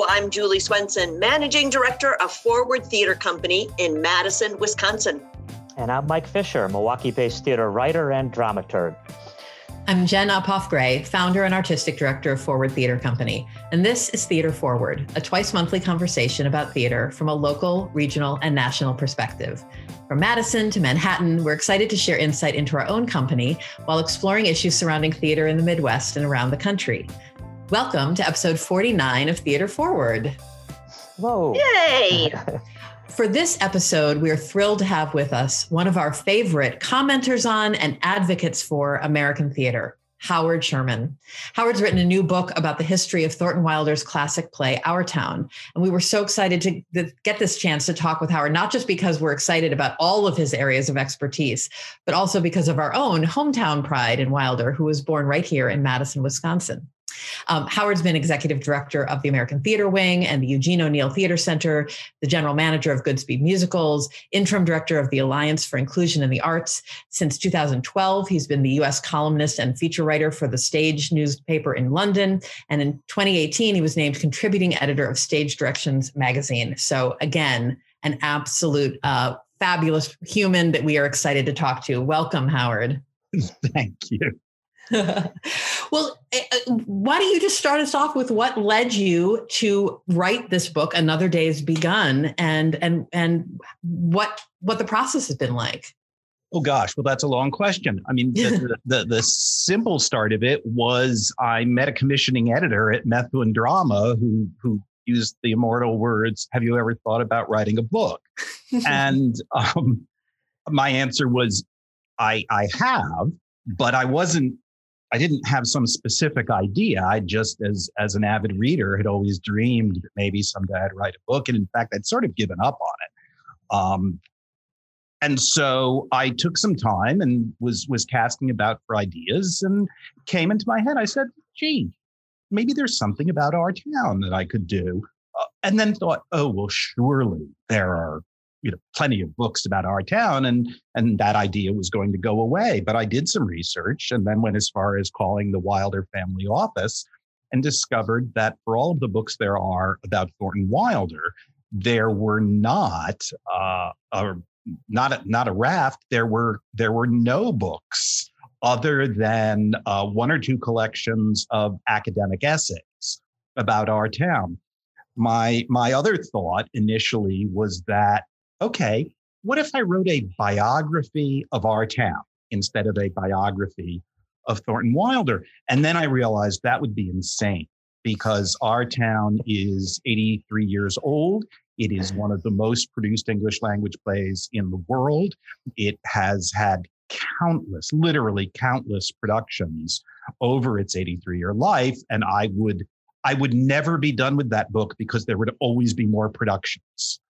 Hello, I'm Julie Swenson, Managing Director of Forward Theater Company in Madison, Wisconsin. And I'm Mike Fisher, Milwaukee based theater writer and dramaturg. I'm Jen Uphoff Gray, founder and artistic director of Forward Theater Company. And this is Theater Forward, a twice monthly conversation about theater from a local, regional, and national perspective. From Madison to Manhattan, we're excited to share insight into our own company while exploring issues surrounding theater in the Midwest and around the country. Welcome to episode 49 of Theater Forward. Whoa. Yay! For this episode, we are thrilled to have with us one of our favorite commenters on and advocates for American theater, Howard Sherman. Howard's written a new book about the history of Thornton Wilder's classic play, Our Town. And we were so excited to get this chance to talk with Howard, not just because we're excited about all of his areas of expertise, but also because of our own hometown pride in Wilder, who was born right here in Madison, Wisconsin. Um, Howard's been executive director of the American Theater Wing and the Eugene O'Neill Theater Center, the general manager of Goodspeed Musicals, interim director of the Alliance for Inclusion in the Arts. Since 2012, he's been the U.S. columnist and feature writer for the Stage newspaper in London. And in 2018, he was named contributing editor of Stage Directions magazine. So, again, an absolute uh, fabulous human that we are excited to talk to. Welcome, Howard. Thank you. well, eh, eh, why don't you just start us off with what led you to write this book, Another Day Has Begun, and and and what what the process has been like? Oh gosh, well that's a long question. I mean, the, the, the simple start of it was I met a commissioning editor at Methuen Drama who who used the immortal words, "Have you ever thought about writing a book?" and um, my answer was, "I I have." But I wasn't I didn't have some specific idea. I just, as as an avid reader, had always dreamed that maybe someday I'd write a book, and in fact, I'd sort of given up on it. Um, and so I took some time and was was casting about for ideas, and came into my head. I said, "Gee, maybe there's something about our town that I could do." Uh, and then thought, "Oh, well, surely there are you know plenty of books about our town and and that idea was going to go away. But i did some research and then went as far as calling the wilder family office and discovered that for all of the books there are about thornton wilder there were not uh, a, not a, not a raft. There were there were no books other than uh, one or two collections of academic essays about our town. My my other thought initially was that okay, what if I wrote a biography of our town instead of a biography of Thornton Wilder? And then I realized that would be insane because our town is 83 years old. It is mm-hmm. one of the most produced English language plays in the world. It has had countless, literally countless productions over its 83 year life. And I would I would never be done with that book because there would always be more productions.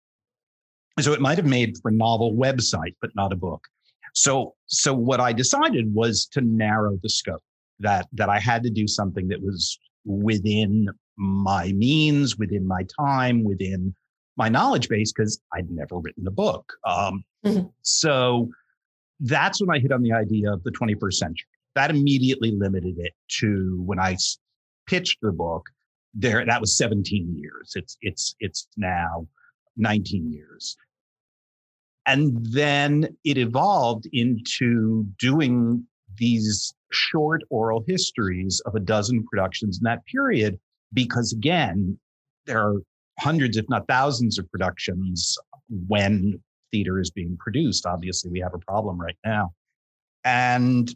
So it might have made for a novel website, but not a book. So, so what I decided was to narrow the scope. That that I had to do something that was within my means, within my time, within my knowledge base, because I'd never written a book. Um, mm-hmm. So that's when I hit on the idea of the 21st century. That immediately limited it to when I pitched the book. There, that was 17 years. It's it's it's now 19 years. And then it evolved into doing these short oral histories of a dozen productions in that period, because again, there are hundreds, if not thousands, of productions when theater is being produced. Obviously, we have a problem right now. And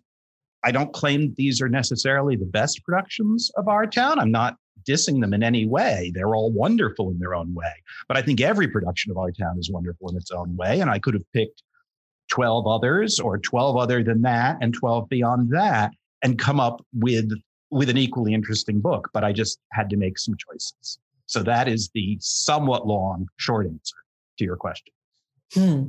I don't claim these are necessarily the best productions of our town. I'm not dissing them in any way. They're all wonderful in their own way. But I think every production of our town is wonderful in its own way. And I could have picked 12 others or 12 other than that and 12 beyond that and come up with with an equally interesting book. But I just had to make some choices. So that is the somewhat long, short answer to your question. Hmm.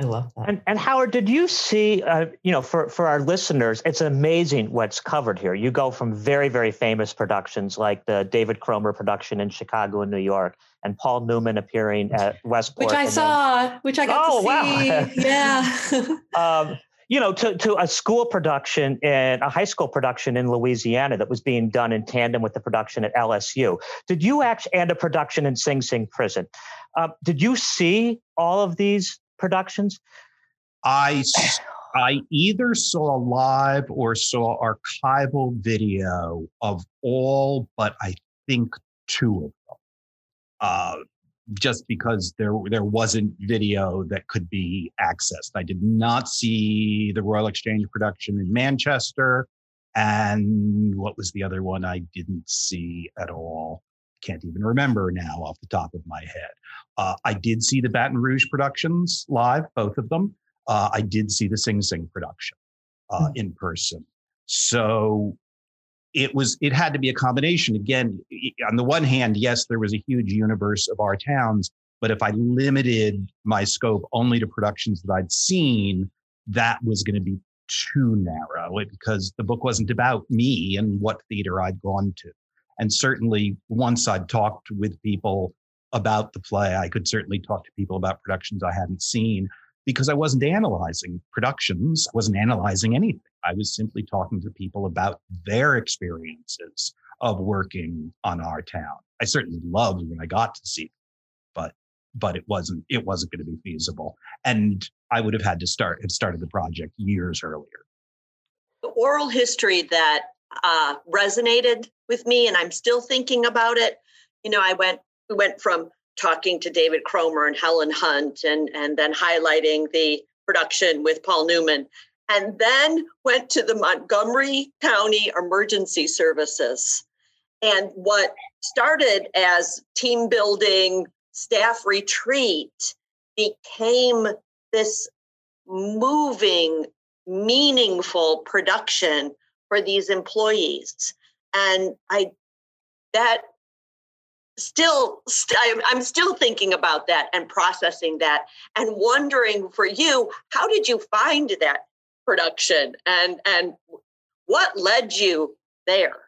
I love that. And, and Howard, did you see, uh, you know, for, for our listeners, it's amazing what's covered here. You go from very, very famous productions like the David Cromer production in Chicago and New York, and Paul Newman appearing at Westport. Which I saw, then, which I got oh, to see. Wow. yeah. um, you know, to, to a school production and a high school production in Louisiana that was being done in tandem with the production at LSU. Did you actually, and a production in Sing Sing Prison. Uh, did you see all of these productions? I, I either saw live or saw archival video of all, but I think two of them. Uh, just because there there wasn't video that could be accessed. I did not see the Royal Exchange production in Manchester, and what was the other one I didn't see at all? Can't even remember now off the top of my head. Uh, I did see the Baton Rouge productions live, both of them. Uh, I did see the Sing Sing production uh, mm-hmm. in person. So it was it had to be a combination again on the one hand yes there was a huge universe of our towns but if i limited my scope only to productions that i'd seen that was going to be too narrow because the book wasn't about me and what theater i'd gone to and certainly once i'd talked with people about the play i could certainly talk to people about productions i hadn't seen because i wasn't analyzing productions i wasn't analyzing anything I was simply talking to people about their experiences of working on our town. I certainly loved when I got to see it, but but it wasn't it wasn't going to be feasible. And I would have had to start have started the project years earlier. The oral history that uh, resonated with me, and I'm still thinking about it. You know, I went we went from talking to David Cromer and Helen Hunt, and and then highlighting the production with Paul Newman and then went to the Montgomery County Emergency Services. And what started as team building, staff retreat became this moving, meaningful production for these employees. And I, that still st- i'm still thinking about that and processing that and wondering for you how did you find that production and and what led you there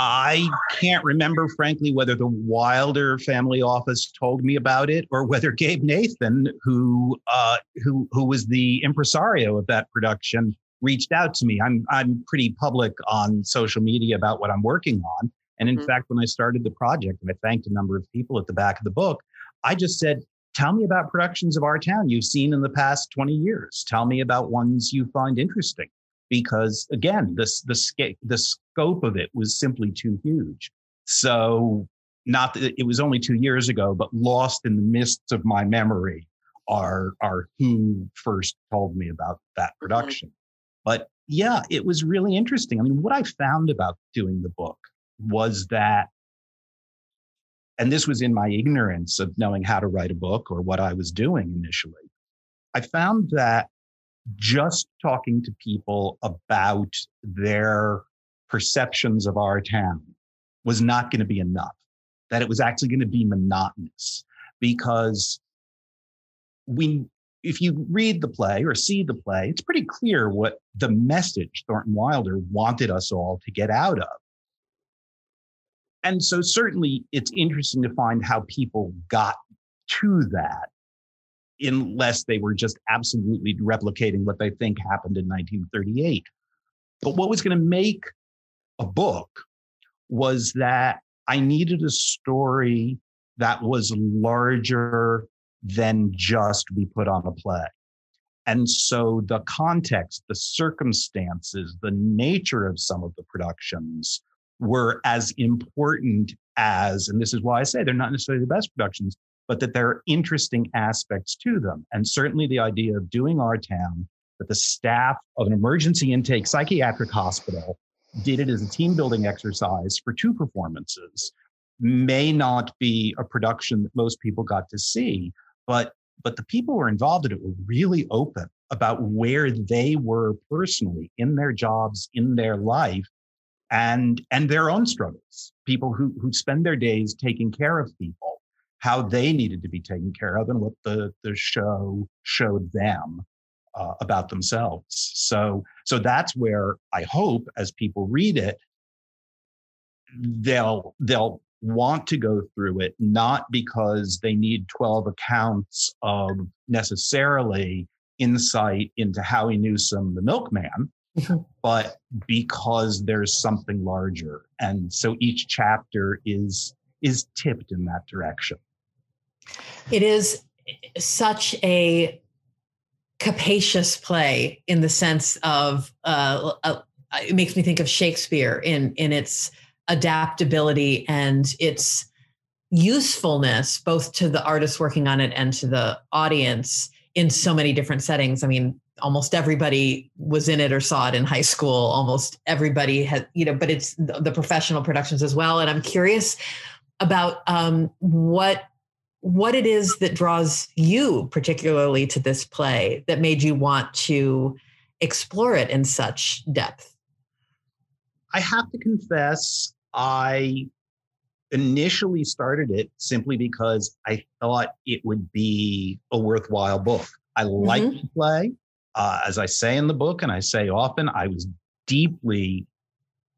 I can't remember, frankly, whether the Wilder family office told me about it or whether Gabe Nathan, who uh, who who was the impresario of that production, reached out to me. I'm I'm pretty public on social media about what I'm working on, and in mm-hmm. fact, when I started the project, and I thanked a number of people at the back of the book, I just said, tell me about productions of our town you've seen in the past 20 years. Tell me about ones you find interesting. Because again, this the sca- the scope of it was simply too huge. So not that it was only two years ago, but lost in the mists of my memory are are who first told me about that mm-hmm. production. But yeah, it was really interesting. I mean, what I found about doing the book was that and this was in my ignorance of knowing how to write a book or what I was doing initially. I found that just talking to people about their perceptions of our town was not going to be enough, that it was actually going to be monotonous because we, if you read the play or see the play, it's pretty clear what the message Thornton Wilder wanted us all to get out of. And so certainly it's interesting to find how people got to that unless they were just absolutely replicating what they think happened in 1938 but what was going to make a book was that i needed a story that was larger than just we put on a play and so the context the circumstances the nature of some of the productions were as important as, and this is why I say they're not necessarily the best productions, but that there are interesting aspects to them. And certainly the idea of doing our town, that the staff of an emergency intake psychiatric hospital did it as a team building exercise for two performances may not be a production that most people got to see, but but the people who were involved in it were really open about where they were personally in their jobs, in their life, and and their own struggles people who who spend their days taking care of people how they needed to be taken care of and what the the show showed them uh, about themselves. So so that's where i hope as people read it they'll they'll want to go through it not because they need 12 accounts of necessarily insight into Howie Newsome, the milkman, mm-hmm. but because there's something larger. And so each chapter is is tipped in that direction. It is such a capacious play in the sense of uh, uh, it makes me think of Shakespeare in in its adaptability and its usefulness both to the artists working on it and to the audience in so many different settings. I mean, almost everybody was in it or saw it in high school. Almost everybody had, you know, but it's the professional productions as well. And I'm curious about um, what what it is that draws you particularly to this play that made you want to explore it in such depth. I have to confess, I initially started it simply because I thought it would be a worthwhile book. I mm-hmm. like to play. Uh, as I say in the book, and I say often, I was deeply,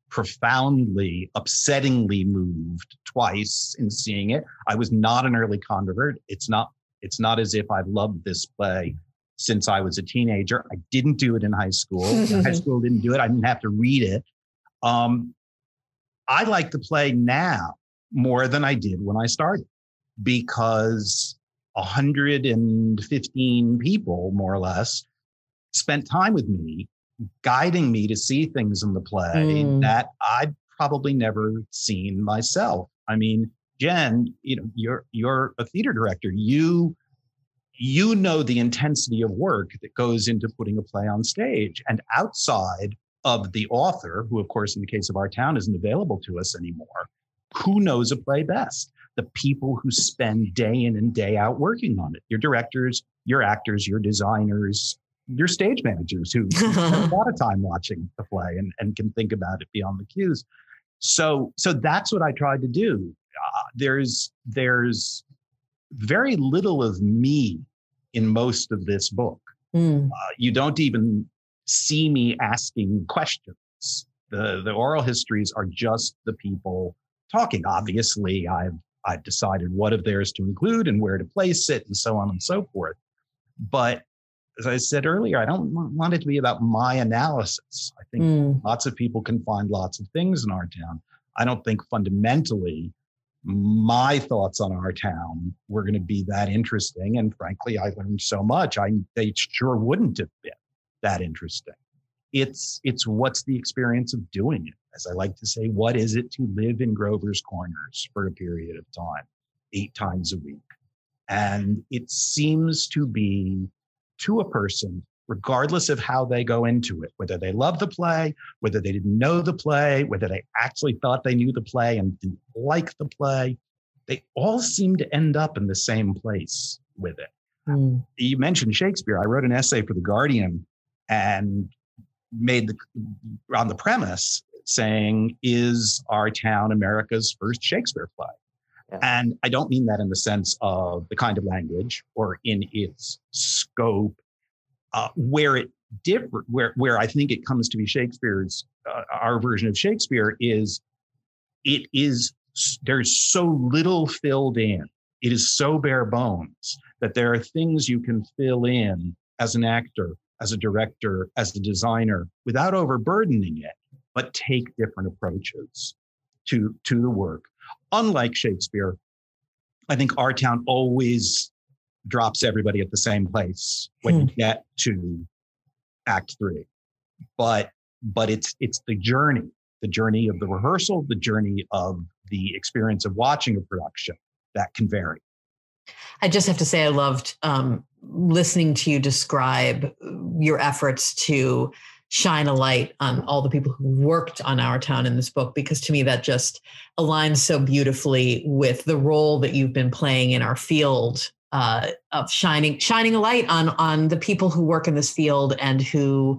profoundly, upsettingly moved twice in seeing it. I was not an early convert. It's not. It's not as if I've loved this play since I was a teenager. I didn't do it in high school. high school didn't do it. I didn't have to read it. Um, I like the play now more than I did when I started because 115 people, more or less, spent time with me, guiding me to see things in the play mm. that I'd probably never seen myself. I mean, Jen, you know, you're you're a theater director. You you know the intensity of work that goes into putting a play on stage. And outside of the author, who of course in the case of our town isn't available to us anymore, who knows a play best? The people who spend day in and day out working on it. Your directors, your actors, your designers, your stage managers who spend a lot of time watching the play and, and can think about it beyond the cues. So, so that's what I tried to do. Uh, there's there's very little of me in most of this book. Mm. Uh, you don't even see me asking questions. The the oral histories are just the people talking. Obviously, I've I've decided what of theirs to include and where to place it and so on and so forth. But as I said earlier, I don't want it to be about my analysis. I think mm. lots of people can find lots of things in our town. I don't think fundamentally my thoughts on our town were going to be that interesting. And frankly, I learned so much. I they sure wouldn't have been that interesting. It's it's what's the experience of doing it as I like to say, what is it to live in Grover's Corners for a period of time, eight times a week? And it seems to be to a person, regardless of how they go into it, whether they love the play, whether they didn't know the play, whether they actually thought they knew the play and didn't like the play, they all seem to end up in the same place with it. Mm. You mentioned Shakespeare. I wrote an essay for The Guardian and made the on the premise saying, Is our town America's first Shakespeare play? Yeah. And I don't mean that in the sense of the kind of language or in its scope, uh, where it differ, where where I think it comes to be Shakespeare's uh, our version of Shakespeare is it is there's so little filled in. It is so bare bones that there are things you can fill in as an actor, as a director, as a designer without overburdening it but take different approaches to, to the work. Unlike Shakespeare, I think our town always drops everybody at the same place when hmm. you get to act three. But but it's it's the journey, the journey of the rehearsal, the journey of the experience of watching a production that can vary. I just have to say, I loved um, listening to you describe your efforts to shine a light on all the people who worked on our town in this book because to me that just aligns so beautifully with the role that you've been playing in our field uh, of shining shining a light on on the people who work in this field and who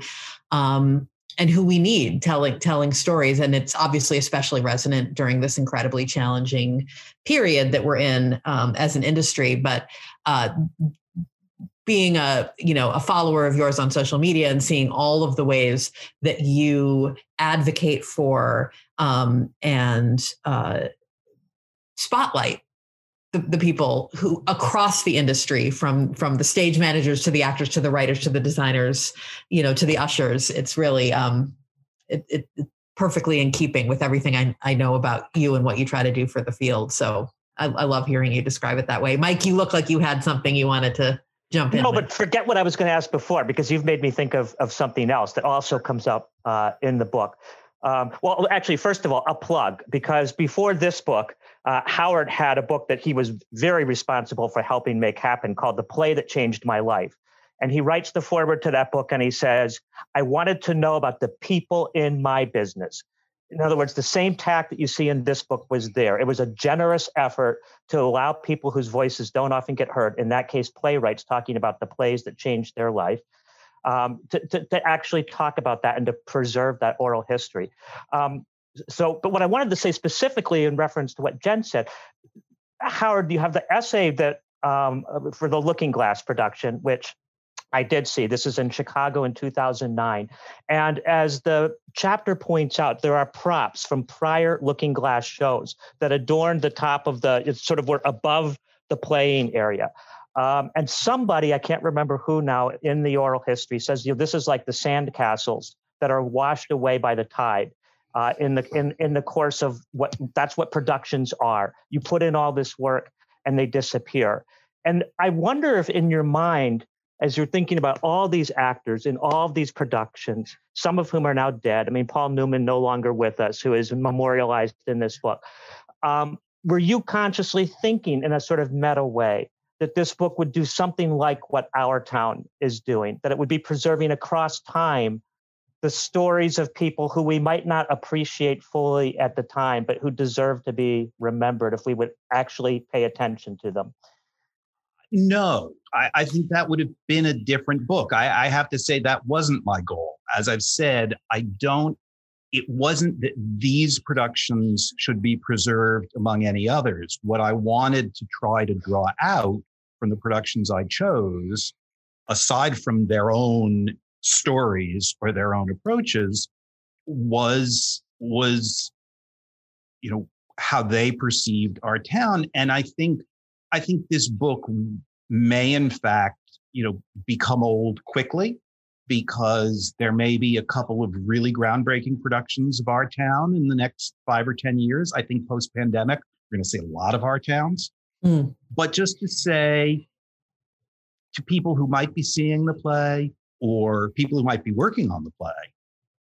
um, and who we need telling telling stories. And it's obviously especially resonant during this incredibly challenging period that we're in um, as an industry. But uh, being a you know a follower of yours on social media and seeing all of the ways that you advocate for um, and uh, spotlight the, the people who across the industry from from the stage managers to the actors to the writers to the designers you know to the ushers. It's really um it, it, it perfectly in keeping with everything I, I know about you and what you try to do for the field. So I, I love hearing you describe it that way. Mike you look like you had something you wanted to jump in no but forget what i was going to ask before because you've made me think of, of something else that also comes up uh, in the book um, well actually first of all a plug because before this book uh, Howard had a book that he was very responsible for helping make happen called The Play That Changed My Life. And he writes the foreword to that book and he says, I wanted to know about the people in my business. In other words, the same tack that you see in this book was there. It was a generous effort to allow people whose voices don't often get heard, in that case, playwrights talking about the plays that changed their life, um, to, to, to, actually talk about that and to preserve that oral history. Um, so, but what I wanted to say specifically in reference to what Jen said, Howard, you have the essay that um, for the Looking Glass production, which I did see. This is in Chicago in 2009. And as the chapter points out, there are props from prior Looking Glass shows that adorn the top of the, it's sort of were above the playing area. Um, and somebody, I can't remember who now in the oral history, says, you know, this is like the sand castles that are washed away by the tide uh, in the in in the course of what that's what productions are. You put in all this work and they disappear. And I wonder if in your mind, as you're thinking about all these actors in all of these productions, some of whom are now dead. I mean, Paul Newman no longer with us, who is memorialized in this book. Um, were you consciously thinking in a sort of meta way that this book would do something like what Our Town is doing, that it would be preserving across time the stories of people who we might not appreciate fully at the time, but who deserve to be remembered if we would actually pay attention to them? No, I, I think that would have been a different book. I, I have to say that wasn't my goal. As I've said, I don't it wasn't that these productions should be preserved among any others. What I wanted to try to draw out from the productions I chose, aside from their own stories or their own approaches was was you know how they perceived our town and i think i think this book may in fact you know become old quickly because there may be a couple of really groundbreaking productions of our town in the next five or ten years i think post pandemic we're going to see a lot of our towns mm. but just to say to people who might be seeing the play or people who might be working on the play,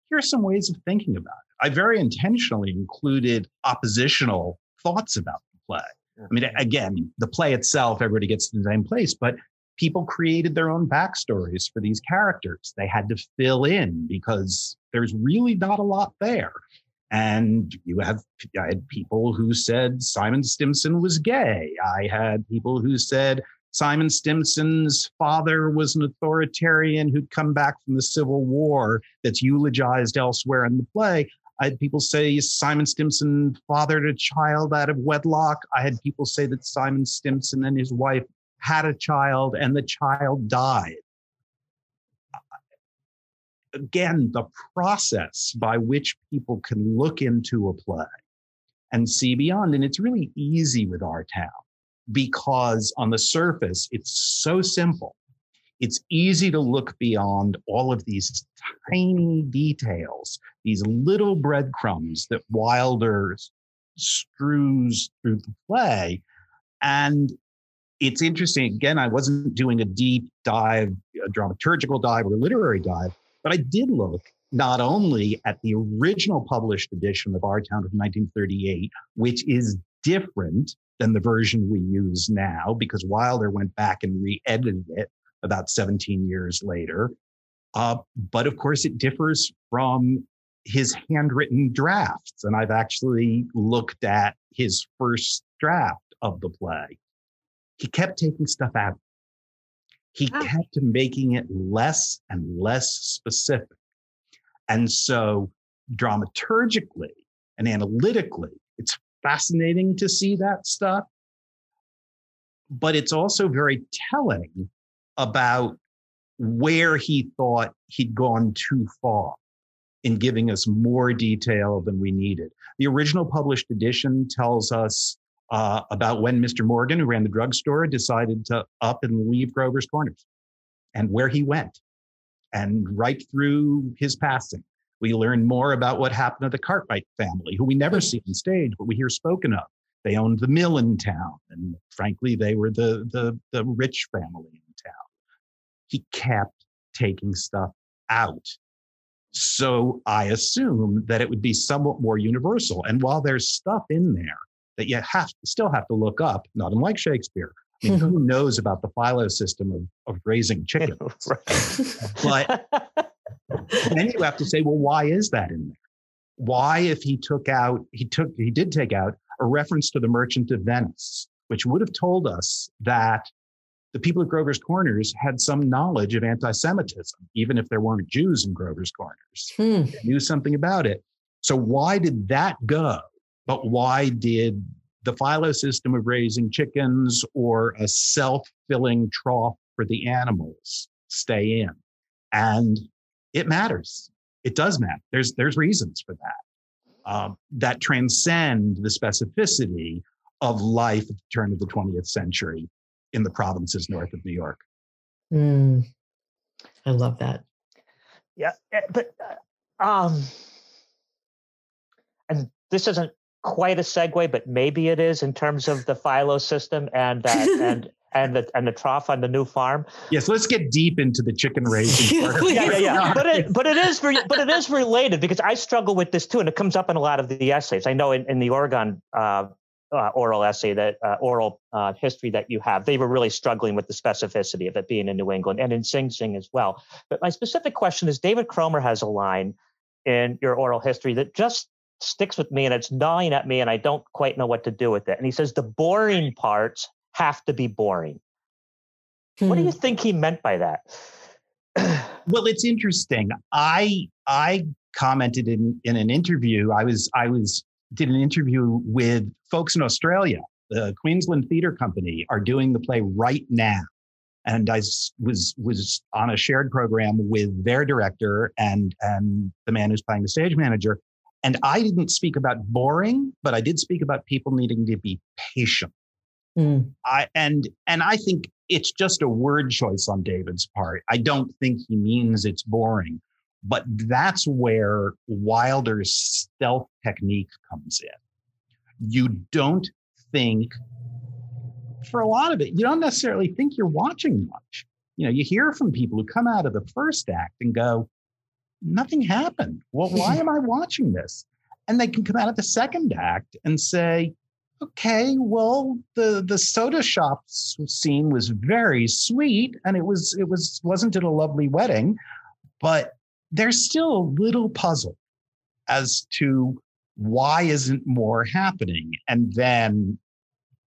here are some ways of thinking about it. I very intentionally included oppositional thoughts about the play. I mean, again, the play itself, everybody gets to the same place, but people created their own backstories for these characters. They had to fill in because there's really not a lot there. And you have, I had people who said Simon Stimson was gay. I had people who said Simon Stimson's father was an authoritarian who'd come back from the Civil War that's eulogized elsewhere in the play. I had people say Simon Stimson fathered a child out of wedlock. I had people say that Simon Stimson and his wife had a child and the child died. Again, the process by which people can look into a play and see beyond. And it's really easy with our town because on the surface, it's so simple. It's easy to look beyond all of these tiny details, these little breadcrumbs that Wilder strews through the play. And it's interesting. Again, I wasn't doing a deep dive, a dramaturgical dive or a literary dive, but I did look not only at the original published edition of Our Town of 1938, which is different than the version we use now because Wilder went back and re edited it about 17 years later. Uh, but of course, it differs from his handwritten drafts. And I've actually looked at his first draft of the play. He kept taking stuff out. He oh. kept making it less and less specific. And so, dramaturgically and analytically, it's fascinating to see that stuff. But it's also very telling about where he thought he'd gone too far in giving us more detail than we needed. The original published edition tells us uh, about when Mr. Morgan, who ran the drugstore, decided to up and leave Grover's Corners and where he went. And right through his passing, we learn more about what happened to the Cartwright family, who we never see on stage, but we hear spoken of. They owned the mill in town, and frankly, they were the the, the rich family. He kept taking stuff out. So I assume that it would be somewhat more universal. And while there's stuff in there that you have still have to look up, not unlike Shakespeare. I mean, who knows about the philo system of, of raising chickens? but then you have to say, well, why is that in there? Why, if he took out, he took, he did take out a reference to the Merchant of Venice, which would have told us that the people at Grover's Corners had some knowledge of anti Semitism, even if there weren't Jews in Grover's Corners. Hmm. They knew something about it. So, why did that go? But why did the philo system of raising chickens or a self filling trough for the animals stay in? And it matters. It does matter. There's, there's reasons for that um, that transcend the specificity of life at the turn of the 20th century in the provinces north of New York. Mm, I love that. Yeah, eh, but uh, um, and this isn't quite a segue, but maybe it is in terms of the philo system and uh, and and the and the trough on the new farm. Yes, let's get deep into the chicken raising. yeah, yeah, yeah. But it but it is re- but it is related because I struggle with this too, and it comes up in a lot of the essays. I know in, in the Oregon uh, uh, oral essay that uh, oral uh, history that you have, they were really struggling with the specificity of it being in New England and in Sing Sing as well. But my specific question is, David Cromer has a line in your oral history that just sticks with me and it's gnawing at me and I don't quite know what to do with it. And he says the boring parts have to be boring. Hmm. What do you hmm. think he meant by that? well, it's interesting. I I commented in in an interview. I was I was did an interview with folks in Australia. The Queensland Theatre Company are doing the play right now. And I was was on a shared program with their director and and the man who's playing the stage manager. And I didn't speak about boring, but I did speak about people needing to be patient. Mm. I and and I think it's just a word choice on David's part. I don't think he means it's boring, but that's where Wilder's stealth technique comes in. You don't think for a lot of it, you don't necessarily think you're watching much. You know, you hear from people who come out of the first act and go, nothing happened. Well, why am I watching this? And they can come out of the second act and say, okay, well, the the soda shop scene was very sweet, and it was it was wasn't it a lovely wedding, but they're still a little puzzled as to why isn't more happening, and then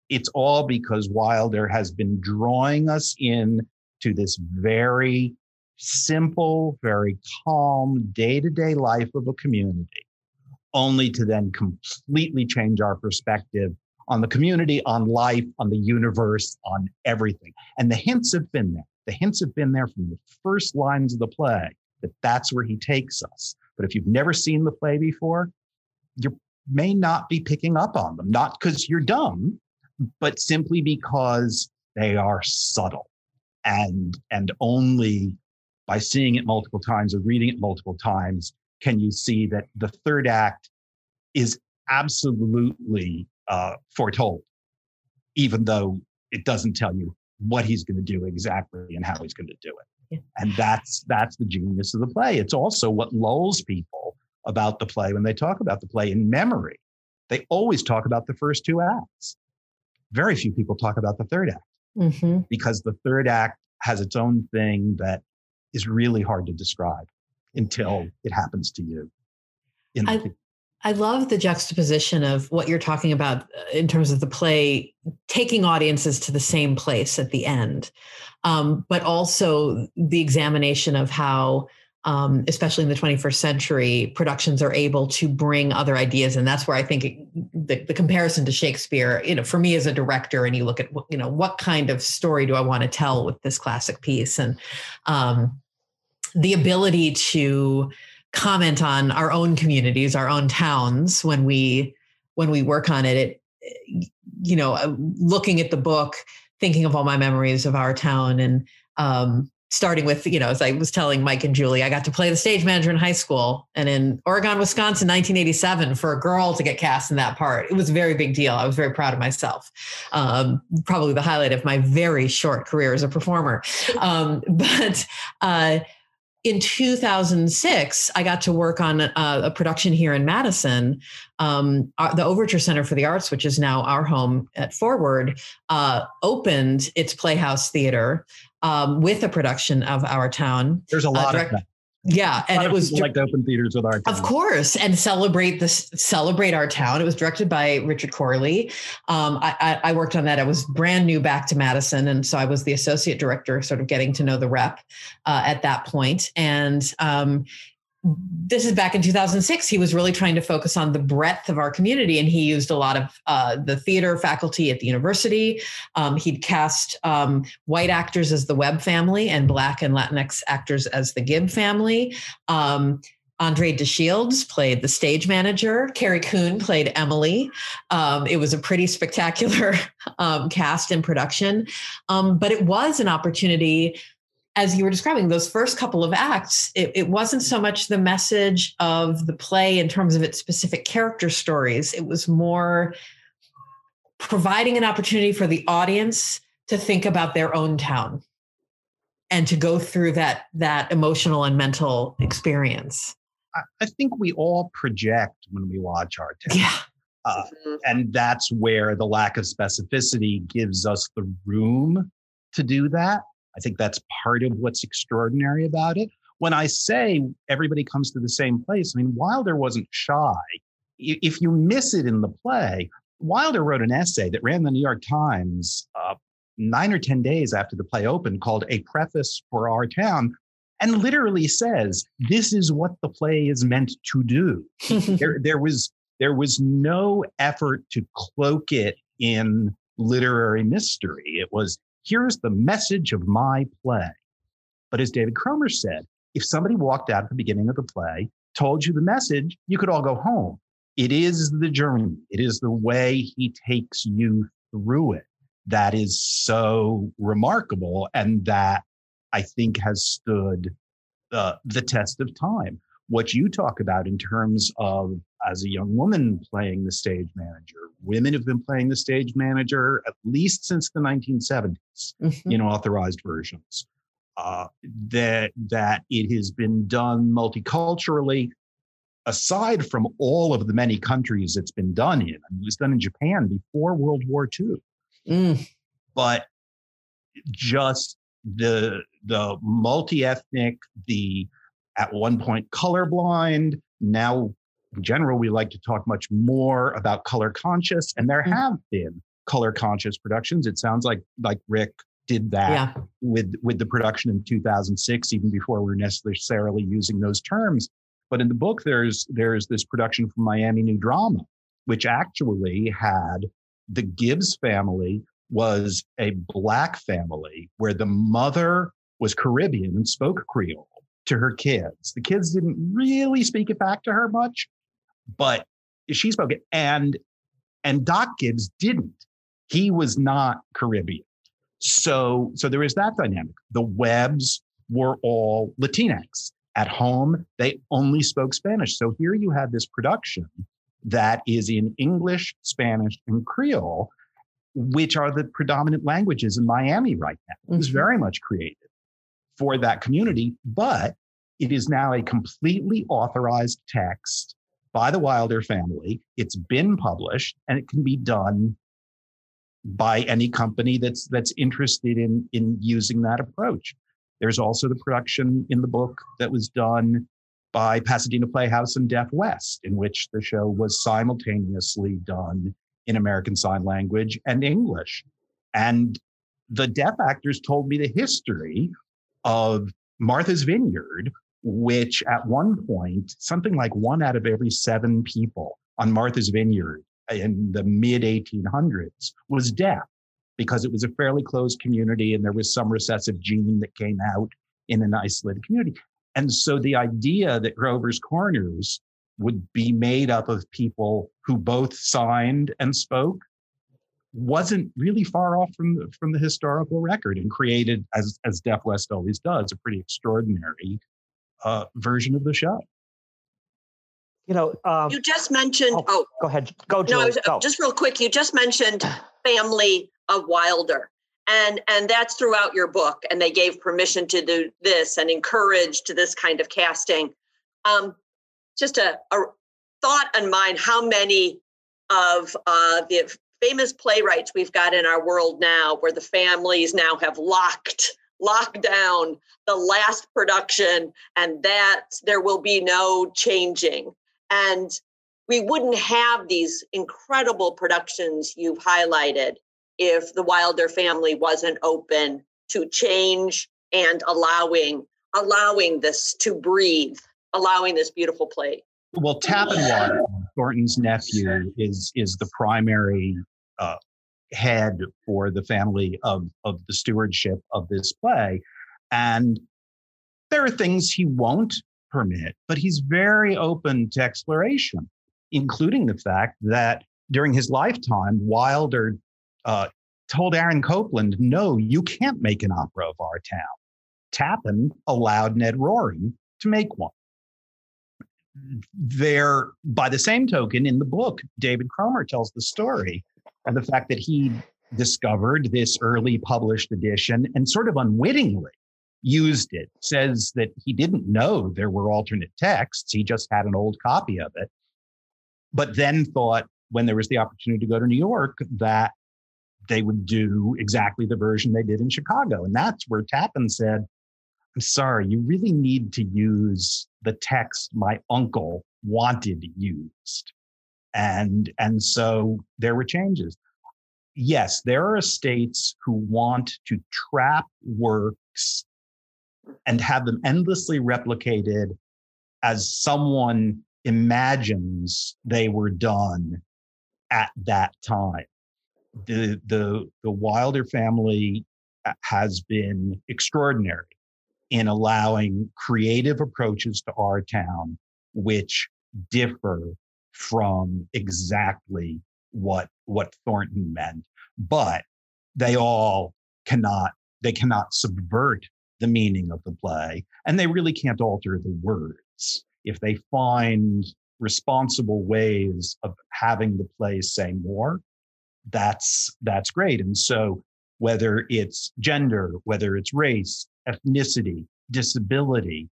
it's all because Wilder has been drawing us in to this very simple, very calm day to day life of a community, only to then completely change our perspective on the community, on life, on the universe, on everything. And the hints have been there. The hints have been there from the first lines of the play that that's where he takes us. But if you've never seen the play before, you may not be picking up on them, not because you're dumb, but simply because they are subtle. And, and only by seeing it multiple times or reading it multiple times can you see that the third act is absolutely uh, foretold, even though it doesn't tell you what he's going to do exactly and how he's going to do it. Yeah. And that's that's the genius of the play. It's also what lulls people about the play when they talk about the play in memory. They always talk about the first two acts. Very few people talk about the third act mm-hmm. because the third act has its own thing that is really hard to describe until it happens to you. I, I love the juxtaposition of what you're talking about uh, in terms of the play taking audiences to the same place at the end, um, but also the examination of how, um, especially in the 21st century, productions are able to bring other ideas, and that's where I think it, the, the comparison to Shakespeare, you know, for me as a director, and you look at you know what kind of story do I want to tell with this classic piece, and um, the ability to comment on our own communities, our own towns when we when we work on it. It you know, uh, looking at the book, thinking of all my memories of our town and um, starting with, you know, as I was telling Mike and Julie, I got to play the stage manager in high school and in Oregon, Wisconsin, 1987, for a girl to get cast in that part. It was a very big deal. I was very proud of myself. Um, probably the highlight of my very short career as a performer. Um, but uh, in 2006, I got to work on a, a production here in Madison. Um, uh, the Overture Center for the Arts, which is now our home at Forward, uh, opened its Playhouse Theater um, with a production of Our Town. There's a uh, lot uh, direct- of that. Yeah, and it was like open theaters with our town. Of course, and celebrate this, celebrate our town. It was directed by Richard Corley. Um, I, I, I, worked on that. I was brand new back to Madison, and so I was the associate director, sort of getting to know the rep uh, at that point. And um, this is back in 2006 he was really trying to focus on the breadth of our community and he used a lot of uh, the theater faculty at the university um, he'd cast um, white actors as the webb family and black and latinx actors as the gibb family um, Andre DeShields played the stage manager. Carrie Coon played Emily. Um, it was a pretty spectacular um, cast and production, um, but it was an opportunity as you were describing those first couple of acts, it, it, wasn't so much the message of the play in terms of its specific character stories. It was more providing an opportunity for the audience to think about their own town and to go through that that emotional and mental experience. I think we all project when we watch our town. Yeah. Uh, mm-hmm. and that's where the lack of specificity gives us the room to do that I think that's part of what's extraordinary about it. When I say everybody comes to the same place, I mean, Wilder wasn't shy. If you miss it in the play, Wilder wrote an essay that ran the New York Times uh, nine or 10 days after the play opened called A Preface for Our Town, and literally says, This is what the play is meant to do. there, there, was, there was no effort to cloak it in literary mystery. It was Here's the message of my play. But as David Cromer said, if somebody walked out at the beginning of the play, told you the message, you could all go home. It is the journey, it is the way he takes you through it that is so remarkable and that I think has stood the test of time. What you talk about in terms of as a young woman playing the stage manager. Women have been playing the stage manager at least since the 1970s mm-hmm. in authorized versions. Uh, that that it has been done multiculturally, aside from all of the many countries it's been done in. I mean, it was done in Japan before World War II, mm. but just the the multi-ethnic, the at one point colorblind, now in general, we like to talk much more about color conscious, and there mm-hmm. have been color conscious productions. It sounds like like Rick did that yeah. with with the production in 2006, even before we were necessarily using those terms. But in the book, there's there's this production from Miami New Drama, which actually had the Gibbs family was a black family where the mother was Caribbean and spoke Creole to her kids. The kids didn't really speak it back to her much, but she spoke it. And and Doc Gibbs didn't. He was not Caribbean. So so there is that dynamic. The Webbs were all Latinx. At home, they only spoke Spanish. So here you have this production that is in English, Spanish, and Creole, which are the predominant languages in Miami right now. Mm-hmm. It was very much created for that community, but it is now a completely authorized text by the Wilder family. It's been published and it can be done by any company that's that's interested in in using that approach. There's also the production in the book that was done by Pasadena Playhouse and Deaf West, in which the show was simultaneously done in American Sign Language and English. And the deaf actors told me the history of Martha's Vineyard, which at one point, something like one out of every seven people on Martha's Vineyard in the mid 1800s was deaf because it was a fairly closed community and there was some recessive gene that came out in an isolated community. And so the idea that Grover's Corners would be made up of people who both signed and spoke wasn't really far off from the, from the historical record and created, as as Deaf West always does, a pretty extraordinary uh, version of the show. You know, um, you just mentioned. Oh, oh, go ahead, go. Julie, no, was, go. just real quick. You just mentioned family of Wilder, and and that's throughout your book. And they gave permission to do this and encouraged this kind of casting. Um, just a, a thought on mine. How many of uh, the famous playwrights we've got in our world now, where the families now have locked locked down the last production, and that there will be no changing. And we wouldn't have these incredible productions you've highlighted if the Wilder family wasn't open to change and allowing allowing this to breathe, allowing this beautiful play. Well, Tappan Wilder Thornton's nephew, is is the primary uh, head for the family of of the stewardship of this play, and there are things he won't permit, but he's very open to exploration, including the fact that during his lifetime, Wilder uh, told Aaron Copland, no, you can't make an opera of our town. Tappan allowed Ned Rorem to make one. There, by the same token, in the book, David Cromer tells the story of the fact that he discovered this early published edition and sort of unwittingly used it. Says that he didn't know there were alternate texts, he just had an old copy of it. But then thought when there was the opportunity to go to New York that they would do exactly the version they did in Chicago. And that's where Tappan said, I'm sorry, you really need to use the text my uncle wanted used. And, and so there were changes. Yes, there are estates who want to trap works and have them endlessly replicated as someone imagines they were done at that time the the the Wilder family uh, has been extraordinary in allowing creative approaches to our town, which differ from exactly what what Thornton meant, but they all cannot they cannot subvert the meaning of the play, and they really can't alter the words. If they find responsible ways of having the play say more, that's that's great. And so whether it's gender, whether it's race, ethnicity, disability,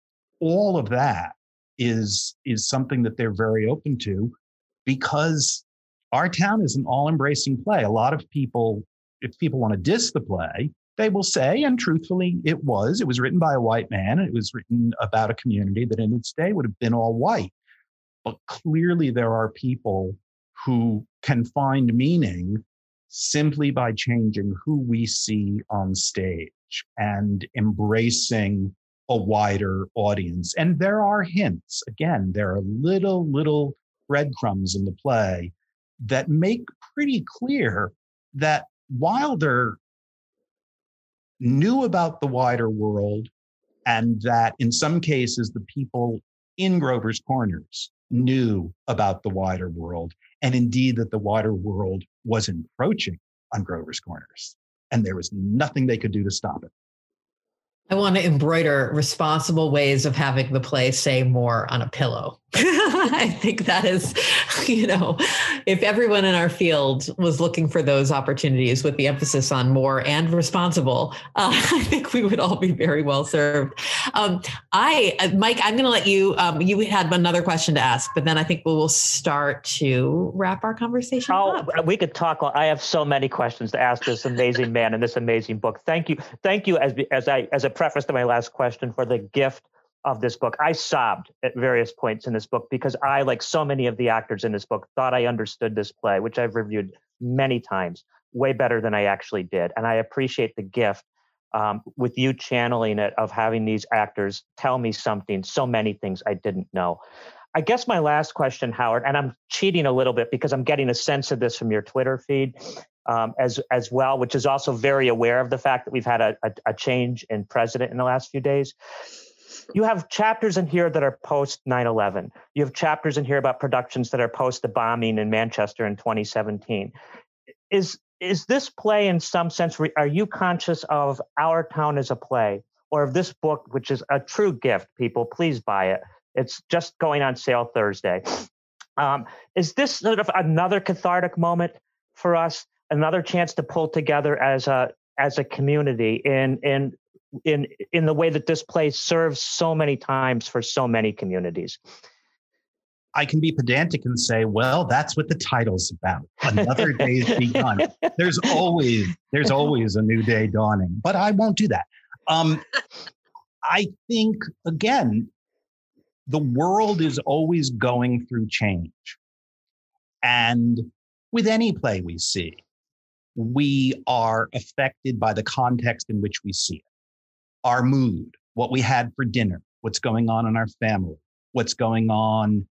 all of that is is something that they're very open to because our town is an all-embracing play. A lot of people, if people want to diss the play, they will say, and truthfully, it was. It was written by a white man, and it was written about a community that in its day would have been all white. But clearly, there are people who can find meaning simply by changing who we see on stage and embracing a wider audience. And there are hints. Again, there are little, little breadcrumbs in the play that make pretty clear that Wilder knew about the wider world and that in some cases the people in Grover's Corners knew about the wider world and indeed that the wider world was encroaching on Grover's Corners, and there was nothing they could do to stop it. I want to embroider responsible ways of having the play say more on a pillow. I think that is, you know, if everyone in our field was looking for those opportunities with the emphasis on more and responsible, uh, I think we would all be very well served. Um, I, uh, Mike, I'm going to let you. Um, you had another question to ask, but then I think we will start to wrap our conversation. Oh, up. we could talk. I have so many questions to ask this amazing man and this amazing book. Thank you, thank you as as I as a preface to my last question for the gift of this book. I sobbed at various points in this book because I, like so many of the actors in this book, thought I understood this play, which I've reviewed many times, way better than I actually did. And I appreciate the gift um, with you channeling it of having these actors tell me something, so many things I didn't know. I guess my last question, Howard, and I'm cheating a little bit because I'm getting a sense of this from your Twitter feed um, as as well, which is also very aware of the fact that we've had a, a, a change in president in the last few days. You have chapters in here that are post 9-11 you have chapters in here about productions that are post the bombing in manchester in 2017 is is this play in some sense are you conscious of our town as a play? Or of this book which is a true gift people please buy it. It's just going on sale thursday. Um, is this sort of another cathartic moment for us? Another chance to pull together as a as a community in in in in the way that this play serves so many times for so many communities I can be pedantic and say, well, that's what the title's about. Another day's begun. There's always there's always a new day dawning, but I won't do that. Um, I think again, the world is always going through change, and with any play we see, we are affected by the context in which we see it, our mood, what we had for dinner, what's going on in our family, what's going on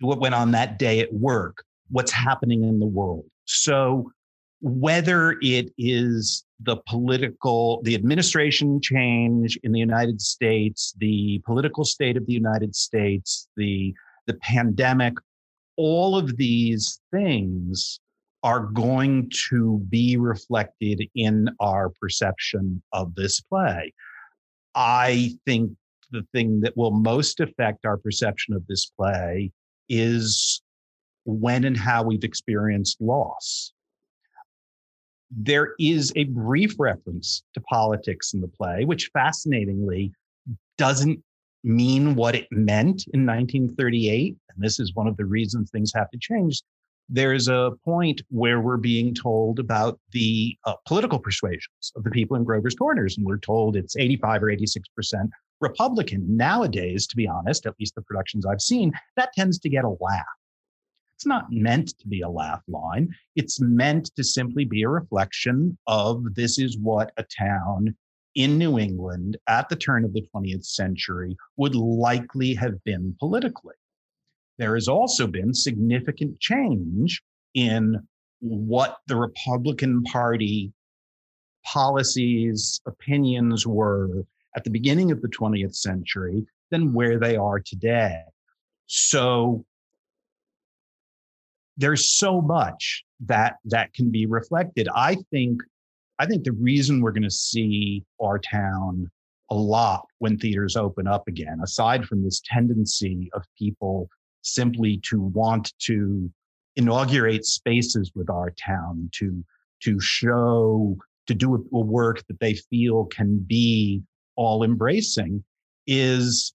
what went on that day at work, what's happening in the world. So whether it is the political, the administration change in the United States, the political state of the United States, the the pandemic, all of these things are going to be reflected in our perception of this play. I think the thing that will most affect our perception of this play is when and how we've experienced loss. There is a brief reference to politics in the play, which fascinatingly doesn't mean what it meant in 1938. And this is one of the reasons things have to change. There's a point where we're being told about the uh, political persuasions of the people in Grover's Corners, and we're told it's 85 or 86 percent Republican. Nowadays, to be honest, at least the productions I've seen, that tends to get a laugh. It's not meant to be a laugh line. It's meant to simply be a reflection of this is what a town in New England at the turn of the 20th century would likely have been politically. There has also been significant change in what the Republican Party policies, opinions were at the beginning of the 20th century than where they are today. So there's so much that that can be reflected. I think I think the reason we're going to see our town a lot when theaters open up again, aside from this tendency of people simply to want to inaugurate spaces with our town, to to show, to do a, a work that they feel can be all embracing is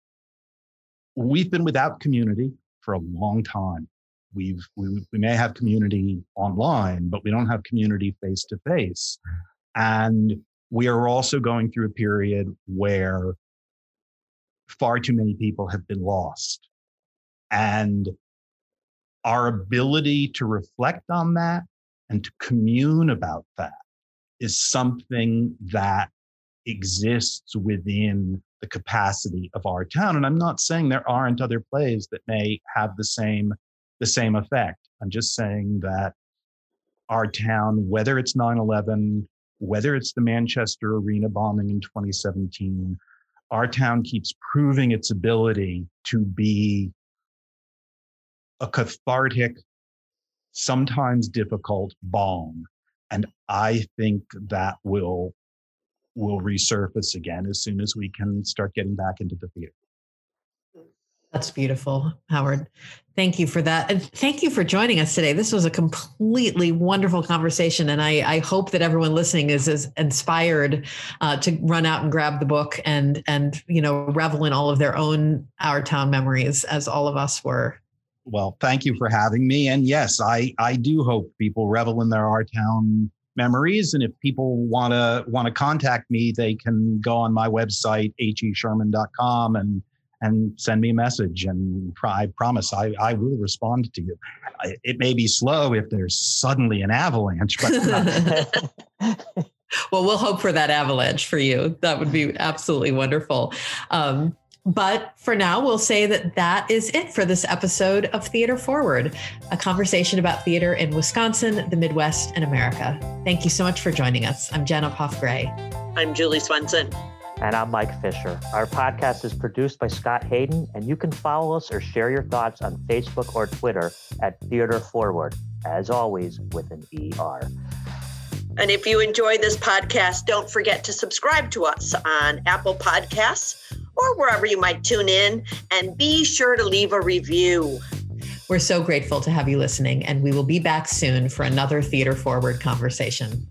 we've been without community for a long time. We've we, we may have community online, but we don't have community face to face. And we are also going through a period where far too many people have been lost. And our ability to reflect on that and to commune about that is something that exists within the capacity of our town. And I'm not saying there aren't other plays that may have the same the same effect. I'm just saying that our town, whether it's 9/11, whether it's the Manchester Arena bombing in 2017, our town keeps proving its ability to be a cathartic, sometimes difficult balm. And I think that will will resurface again as soon as we can start getting back into the theater. That's beautiful, Howard. Thank you for that. And thank you for joining us today. This was a completely wonderful conversation. And I, I hope that everyone listening is as inspired uh, to run out and grab the book and, and, you know, revel in all of their own Our Town memories as all of us were. Well, thank you for having me. And yes, I, I do hope people revel in their Our Town memories. And if people want to want to contact me, they can go on my website, hesherman.com and and send me a message. And I promise I, I will respond to you. It may be slow if there's suddenly an avalanche, but well, we'll hope for that avalanche for you. That would be absolutely wonderful. Um, but for now, we'll say that that is it for this episode of Theater Forward, a conversation about theater in Wisconsin, the Midwest, and America. Thank you so much for joining us. I'm Jenna Poff Gray. I'm Julie Swenson. And I'm Mike Fisher. Our podcast is produced by Scott Hayden, and you can follow us or share your thoughts on Facebook or Twitter at Theater Forward, as always, with an ER. And if you enjoy this podcast, don't forget to subscribe to us on Apple Podcasts or wherever you might tune in. And be sure to leave a review. We're so grateful to have you listening, and we will be back soon for another Theater Forward conversation.